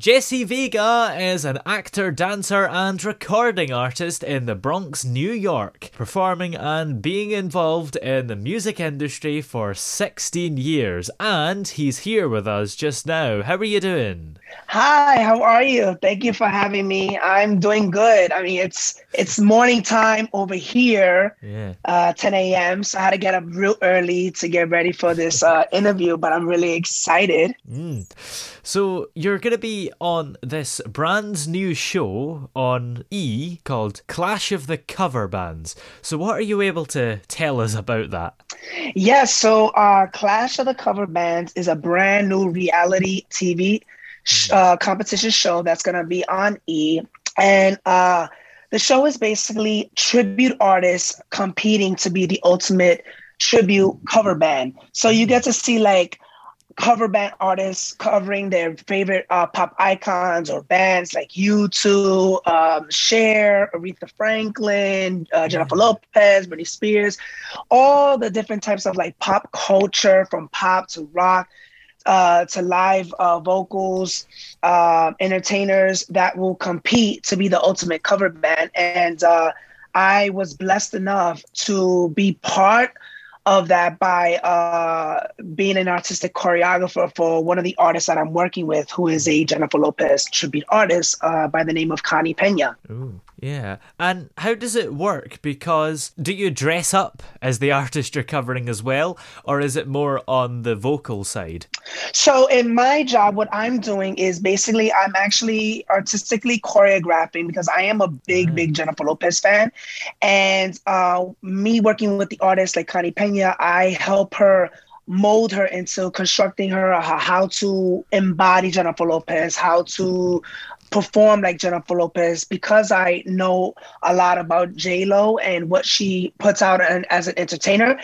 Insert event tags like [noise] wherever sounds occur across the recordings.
Jesse Vega is an actor, dancer, and recording artist in the Bronx, New York, performing and being involved in the music industry for 16 years. And he's here with us just now. How are you doing? Hi, how are you? Thank you for having me. I'm doing good. I mean, it's it's morning time over here, Yeah. uh, 10 a.m. So I had to get up real early to get ready for this uh, interview, but I'm really excited. Mm. So you're going to be on this brand new show on E called Clash of the Cover Bands. So what are you able to tell us about that? Yes, so uh, Clash of the Cover Bands is a brand new reality TV uh, competition show that's going to be on E. And uh, the show is basically tribute artists competing to be the ultimate tribute cover band. So you get to see like cover band artists covering their favorite uh, pop icons or bands like U2, um, Cher, Aretha Franklin, uh, Jennifer Lopez, Britney Spears, all the different types of like pop culture from pop to rock uh, to live uh, vocals, uh, entertainers that will compete to be the ultimate cover band. And uh, I was blessed enough to be part of that by uh, being an artistic choreographer for one of the artists that I'm working with, who is a Jennifer Lopez tribute artist uh, by the name of Connie Pena. Ooh, yeah. And how does it work? Because do you dress up as the [laughs] artist you're covering as well, or is it more on the vocal side? So in my job, what I'm doing is basically I'm actually artistically choreographing because I am a big, big Jennifer Lopez fan. And uh, me working with the artist like Connie Pena, I help her mold her into constructing her uh, how to embody Jennifer Lopez, how to perform like Jennifer Lopez because I know a lot about J Lo and what she puts out an, as an entertainer.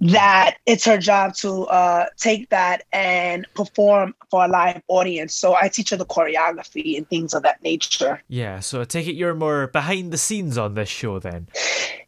That it's her job to uh, take that and perform for a live audience. So I teach her the choreography and things of that nature. Yeah, so I take it you're more behind the scenes on this show then.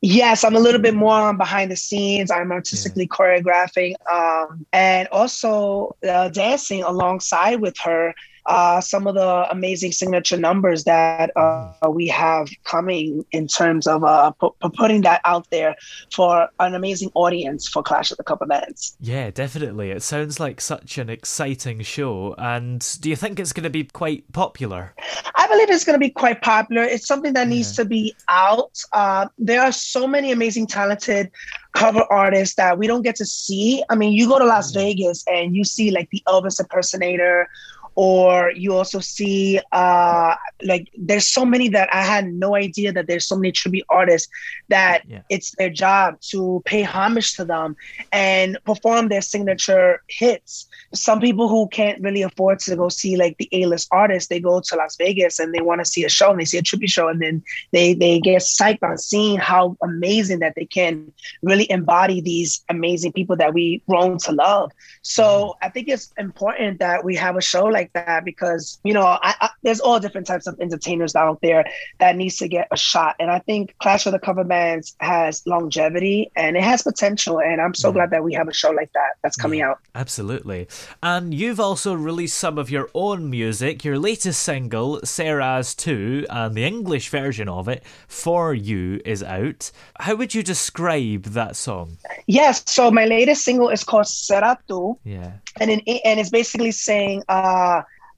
Yes, I'm a little bit more on behind the scenes. I'm artistically choreographing um, and also uh, dancing alongside with her. Uh, some of the amazing signature numbers that uh, we have coming in terms of uh, pu- pu- putting that out there for an amazing audience for Clash of the Cover Bands. Yeah, definitely. It sounds like such an exciting show. And do you think it's going to be quite popular? I believe it's going to be quite popular. It's something that needs to be out. Uh, there are so many amazing, talented cover artists that we don't get to see. I mean, you go to Las Vegas and you see like the Elvis impersonator, or you also see uh, like there's so many that I had no idea that there's so many tribute artists that Yeah. it's their job to pay homage to them and perform their signature hits. Some people who can't really afford to go see like the A-list artists, they go to Las Vegas and they want to see a show and they see a tribute show and then they they get psyched on seeing how amazing that they can really embody these amazing people that we grown to love. So I think it's important that we have a show like that because you know I, I there's all different types of entertainers out there that needs to get a shot. And I think Clash of the Cover Bands has longevity and it has potential. And I'm so glad that we have a show like that that's coming out. Absolutely. And you've also released some of your own music. Your latest single, Serás Tú, and the English version of it, For You, is out. How would you describe that song? Yes. So my latest single is called Será Tu. Yeah. And, in, and it's basically saying, uh,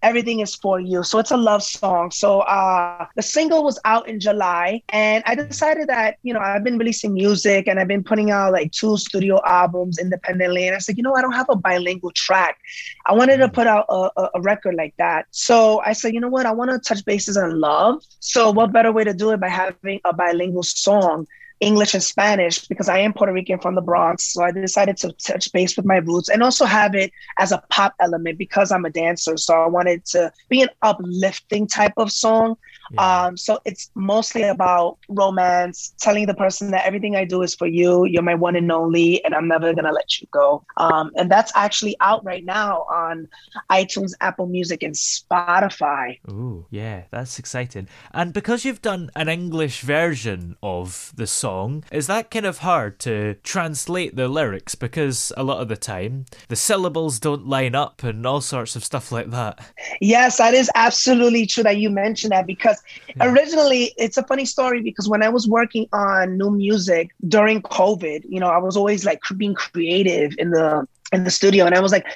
everything is for you. So it's a love song. So uh, the single was out in July, and I decided that you know I've been releasing music and I've been putting out like two studio albums independently, and I said, you know, I don't have a bilingual track. I wanted to put out a, a, a record like that. So I said, you know what, I want to touch bases on love. So what better way to do it by having a bilingual song? English and Spanish because I am Puerto Rican from the Bronx. So I decided to touch base with my roots and also have it as a pop element because I'm a dancer. So I wanted to be an uplifting type of song. Yeah. Um, so it's mostly about romance, telling the person that everything I do is for you. You're my one and only, and I'm never gonna let you go. Um, and that's actually out right now on iTunes, Apple Music, and Spotify. Ooh, yeah, that's exciting. And because you've done an English version of the song song, is that kind of hard to translate the lyrics because a lot of the time the syllables don't line up and all sorts of stuff like that? Yes, that is absolutely true that you mentioned that because yeah. originally it's a funny story because when I was working on new music during COVID, you know, I was always like being creative in the in the studio and I was like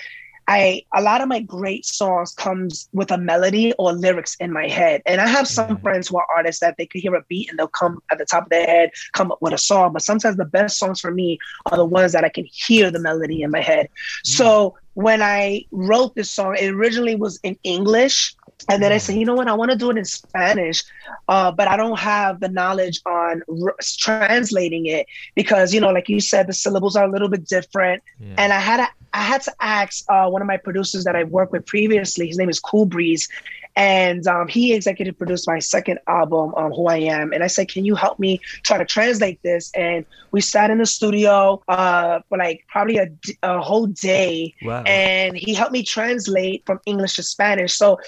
I a lot of my great songs comes with a melody or lyrics in my head. And I have some yeah. friends who are artists that they could hear a beat and they'll come at the top of their head, come up with a song. But sometimes the best songs for me are the ones that I can hear the melody in my head. Mm. So when I wrote this song, it originally was in English. And then I said, you know what? I want to do it in Spanish, uh, but I don't have the knowledge on r- translating it because, you know, like you said, the syllables are a little bit different. Yeah. And I had to I had to ask uh, one of my producers that I worked with previously. His name is Cool Breeze, and um, he executive produced my second album, um, Who I Am. And I said, "Can you help me try to translate this?" And we sat in the studio uh, for like probably a, a whole day, wow. and he helped me translate from English to Spanish. So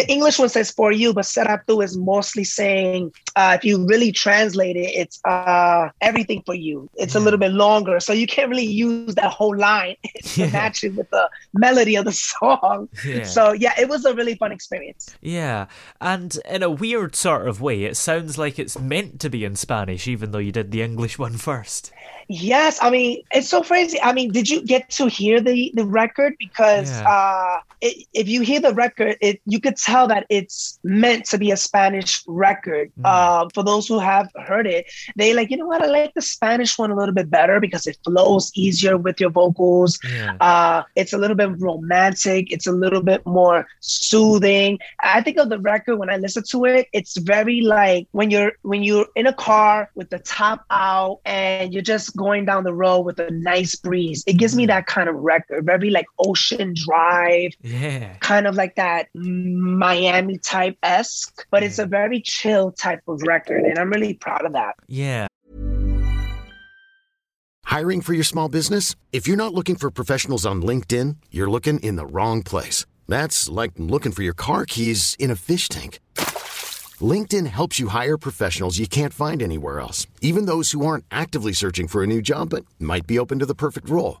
the English one says "for you," but Será Tú is mostly saying, uh, if you really translate it, it's uh, everything for you. It's yeah. a little bit longer, so you can't really use that whole line [laughs] to yeah. match it with the melody of the [laughs] song. Yeah. So yeah, it was a really fun experience. Yeah, and in a weird sort of way, it sounds like it's meant to be in Spanish, even though you did the English one [laughs] first. Yes, I mean it's so crazy. I mean, did you get to hear the the record? Because uh, it, if you hear the record, it you could tell that it's meant to be a Spanish record. Mm. Uh, for those who have heard it, they like you know what I like the Spanish one a little bit better because it flows easier with your vocals. Yeah. Uh, it's a little bit romantic. It's a little bit more soothing. I think of the record when I listen to it, it's very like when you're when you're in a car with the top out and you're just going down the road with a nice breeze. It gives me that kind of record, very like Ocean Drive, yeah, kind of like that Miami type esque, but it's a very chill type of record, and I'm really proud of that. Yeah. Hiring for your small business? If you're not looking for professionals on LinkedIn, you're looking in the wrong place. That's like looking for your car keys in a fish tank. LinkedIn helps you hire professionals you can't find anywhere else, even those who aren't actively searching for a new job but might be open to the perfect role.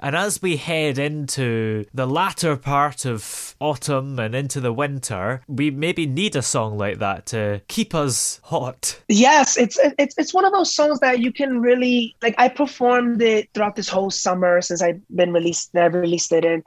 And as we head into the latter part of autumn and into the winter, we maybe need a song like that to keep us hot. Yes, it's it's it's one of those songs that you can really like. I performed it throughout this whole summer since I've been released. I released it, and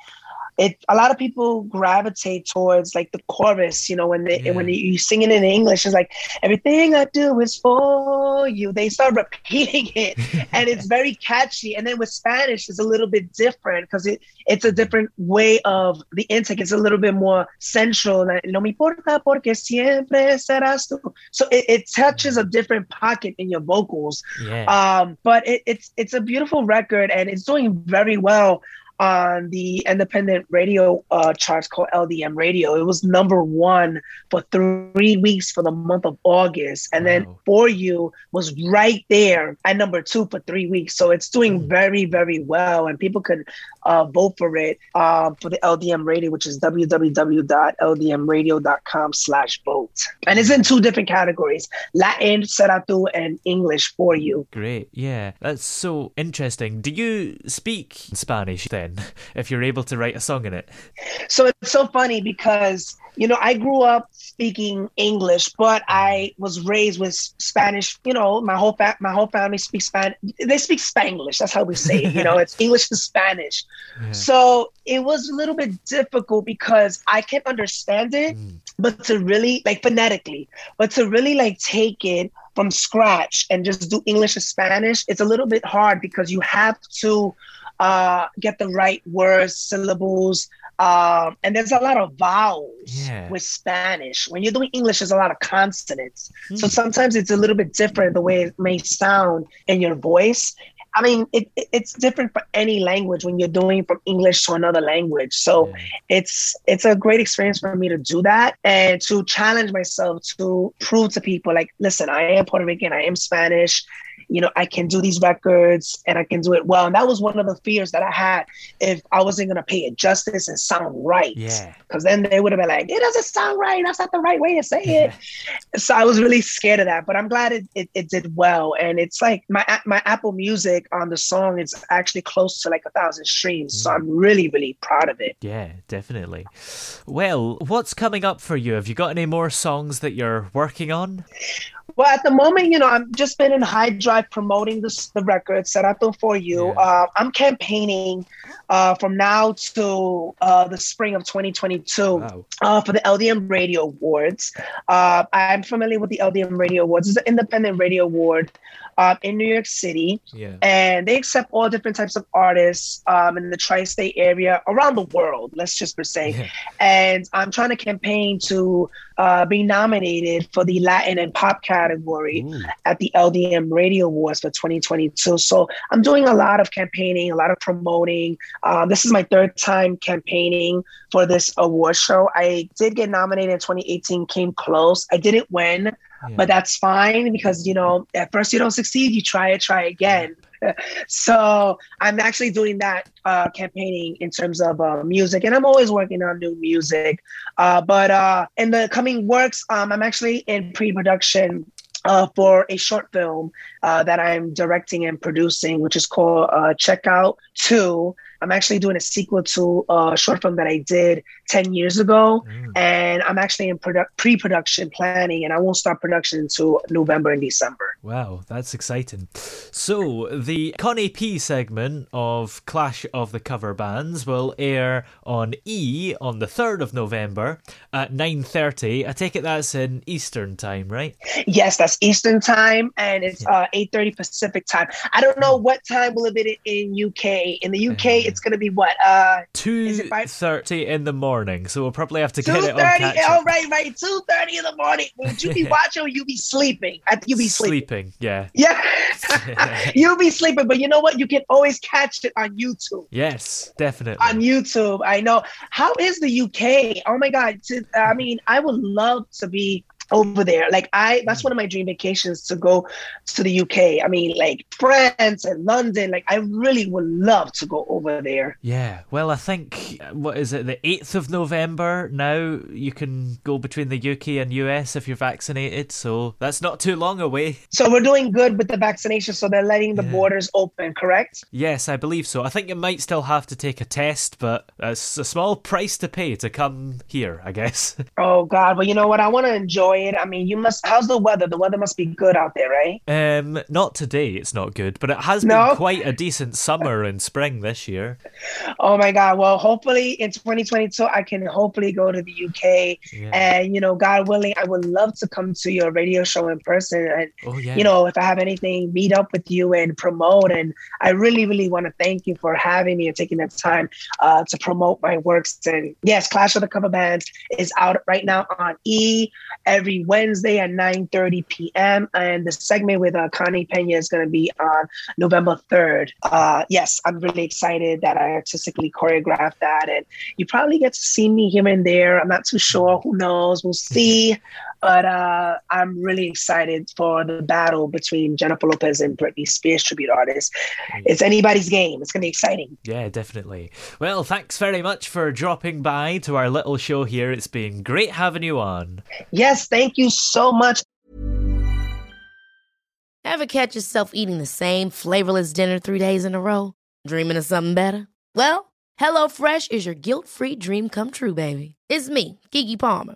it a lot of people gravitate towards like the chorus you know when they yeah. when you sing it in english it's like everything i do is for you. They start [laughs] repeating it and it's [laughs] very catchy. And then with spanish it's a little bit different because it it's a different way of the intake. It's a little bit more sensual no me importa porque siempre serás tú. So it, it touches a different pocket in your vocals. Yeah. um but it, it's it's a beautiful record and it's doing very well on the independent radio uh, charts called LDM Radio. It was number one for three weeks for the month of August. And wow. then For You was right there at number two for three weeks. So it's doing mm. very, very well. And people can uh, vote for it uh, for the LDM Radio, which is www.ldmradio.com slash vote. And it's in two different categories, Latin, Será and English For You. Great. Yeah. That's so interesting. Do you speak Spanish then? [laughs] if you're able to write a song in it? So it's so funny because you know I grew up speaking English, but I was raised with Spanish. You know, my whole fa- my whole family speaks Spanish. They speak Spanglish. That's how we say it. You know, it's [laughs] English to Spanish. Yeah. So it was a little bit difficult because I can understand it, mm. but to really like phonetically, but to really like take it from scratch and just do English to Spanish, it's a little bit hard because you have to uh, get the right words, syllables. Um, and there's a lot of vowels yeah. with Spanish. When you're doing English, there's a lot of consonants. Mm. So hmm. sometimes it's a little bit different the way it may sound in your voice. I mean, it, it's different for any language when you're doing from English to another language. So yeah. it's it's a great experience for me to do that and to challenge myself to prove to people like, listen, I am Puerto Rican, I am Spanish, you know, I can do these records and I can do it well. And that was one of the fears that I had if I wasn't gonna pay it justice and sound right. Yeah. Because then they would have been like, it doesn't sound right. That's not the right way to say it. so I was really scared of that. But I'm glad it, it, it did well. And it's like my my Apple Music on the song is actually close to like a thousand streams. Mm. So I'm really, really proud of it. Yeah, definitely. Well, what's coming up for you? Have you got any more songs that you're working on? Well, at the moment, you know, I'm just been in high drive promoting this, the record, Serato for you. Yeah. Uh, I'm campaigning uh, from now to uh, the spring of 2022 wow. Uh, for the LDM Radio Awards. Uh, I'm familiar with the LDM Radio Awards. It's an independent radio award uh, in New York City. Yeah. And they accept all different types of artists um, in the tri state area around the world, let's just per se. Yeah. And I'm trying to campaign to uh, be nominated for the Latin and pop category Ooh. at the LDM Radio Awards for 2022. So I'm doing a lot of campaigning, a lot of promoting. Um, this is my third time campaigning for this award show. I did get nominated in 2018, came close. I didn't win. But that's fine because, you know, at first you don't succeed, you try it, try again. [laughs] so I'm actually doing that uh, campaigning in terms of uh, music, and I'm always working on new music. Uh, but uh, in the coming works, um, I'm actually in pre-production uh, for a short film uh, that I'm directing and producing, which is called uh, Checkout 2. I'm actually doing a sequel to a short film that I did 10 years ago. Mm. And I'm actually in produ- pre production planning, and I won't start production until November and December. Wow, that's exciting. So, the Connie P segment of Clash of the Cover Bands will air on E on the 3rd of November at 9.30. I take it that's in Eastern time, right? Yes, that's Eastern time, and it's uh, 8.30 Pacific time. I don't know what time will it be in UK. In the UK, Uh, it's going to be what? Uh, 2.30 in the morning, so we'll probably have to get it on thirty. catch up. right, right. Two thirty in the morning. Would you be [laughs] watching or you be sleeping? I think you be sleeping. Sleeping, yeah. [laughs] Yeah, [laughs] you'll be sleeping. But you know what? You can always catch it on YouTube. Yes, definitely. On YouTube, I know. How is the UK? Oh my God! I mean, I would love to be over there. Like I, that's mm. one of my dream vacations to go to the UK. I mean, like France and London. Like I really would love to go over there. Yeah, well, I think, what is it, the 8th of November now? You can go between the UK and US if you're vaccinated, so that's not too long away. So we're doing good with the vaccination. So they're letting the Yeah. borders open, correct? Yes, I believe so. I think you might still have to take a test, but it's a small price to pay to come here, I guess. [laughs] Oh God! Well, you know what? I want to enjoy it. I mean, you must. How's the weather? The weather must be good out there, right? um, not today, it's not good, but it has No? been quite a decent summer and spring this year. Oh my God! Well, hopefully in 2022, I can hopefully go to the UK, Yeah. and you know, God willing, I would love to come to your radio show in person, and Oh, yeah. you know, if I have anything, meet up with you and promote. And I really, really want to thank you for having me and taking the time uh, to promote my works. And yes, Clash of the Cover Bands is out right now on E every Wednesday at 9:30 p.m. And the segment with uh, Connie Pena is going to be on November 3rd. Uh, yes, I'm really excited that I artistically choreographed that, and you probably get to see me here and there. I'm not too sure. Who knows? We'll see. But uh, I'm really excited for the battle between Jennifer Lopez and Britney Spears tribute artists. It's anybody's game. It's going to be exciting. Yeah, definitely. Well, thanks very much for dropping by to our little show here. It's been great having you on. Yes, thank you so much. Ever catch yourself eating the same flavorless dinner three days in a row? Dreaming of something better? Well, HelloFresh is your guilt free dream come true, baby. It's me, Keke Palmer.